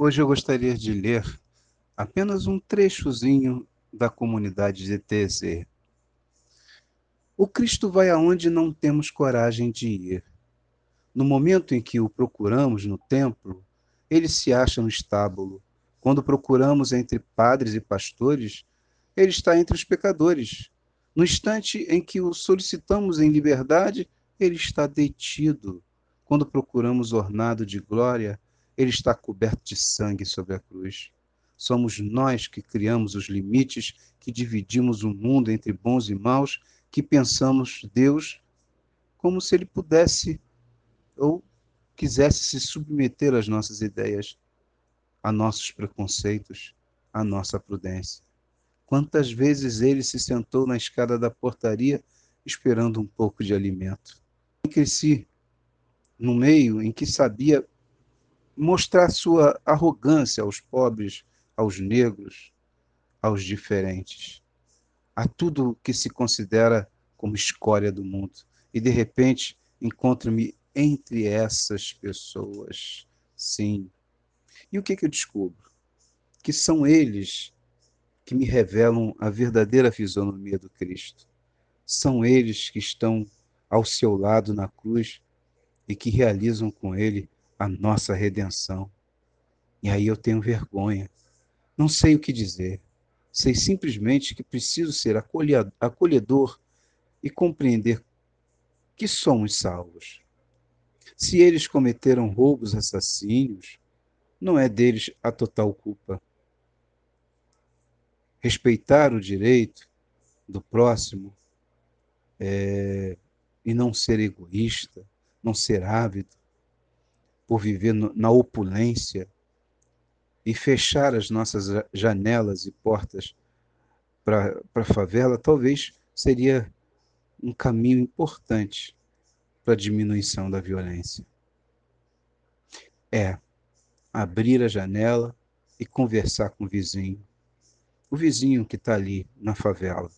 Hoje eu gostaria de ler apenas um trechozinho da comunidade de TZ. O Cristo vai aonde não temos coragem de ir. No momento em que o procuramos no templo, ele se acha no estábulo. Quando procuramos entre padres e pastores, ele está entre os pecadores. No instante em que o solicitamos em liberdade, ele está detido. Quando procuramos ornado de glória, ele está coberto de sangue sobre a cruz. Somos nós que criamos os limites, que dividimos o mundo entre bons e maus, que pensamos Deus como se ele pudesse ou quisesse se submeter às nossas ideias, a nossos preconceitos, à nossa prudência. Quantas vezes ele se sentou na escada da portaria esperando um pouco de alimento. Cresci no meio em que sabia mostrar sua arrogância aos pobres, aos negros, aos diferentes, a tudo que se considera como escória do mundo. E de repente encontro-me entre essas pessoas. Sim. E o que, que eu descubro? Que são eles que me revelam a verdadeira fisionomia do Cristo. São eles que estão ao seu lado na cruz e que realizam com ele a nossa redenção. E aí eu tenho vergonha. Não sei o que dizer. Sei simplesmente que preciso ser acolhedor e compreender que somos salvos. Se eles cometeram roubos, assassínios, não é deles a total culpa. Respeitar o direito do próximo é, e não ser egoísta, não ser ávido, por viver no, na opulência e fechar as nossas janelas e portas para a favela, talvez seria um caminho importante para a diminuição da violência. É abrir a janela e conversar com o vizinho. O vizinho que está ali na favela.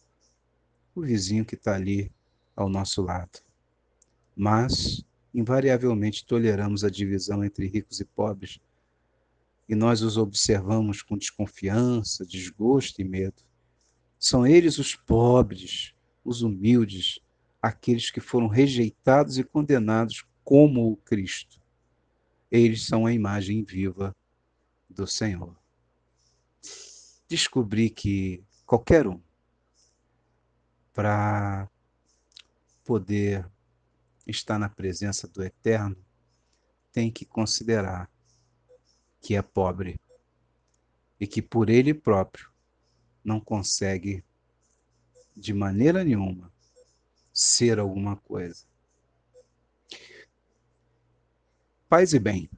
O vizinho que está ali ao nosso lado. Mas invariavelmente toleramos a divisão entre ricos e pobres, e nós os observamos com desconfiança, desgosto e medo. São eles os pobres, os humildes, aqueles que foram rejeitados e condenados como o Cristo. Eles são a imagem viva do Senhor. Descobri que qualquer um, para poder está na presença do Eterno, tem que considerar que é pobre e que por ele próprio não consegue de maneira nenhuma ser alguma coisa. Paz e bem.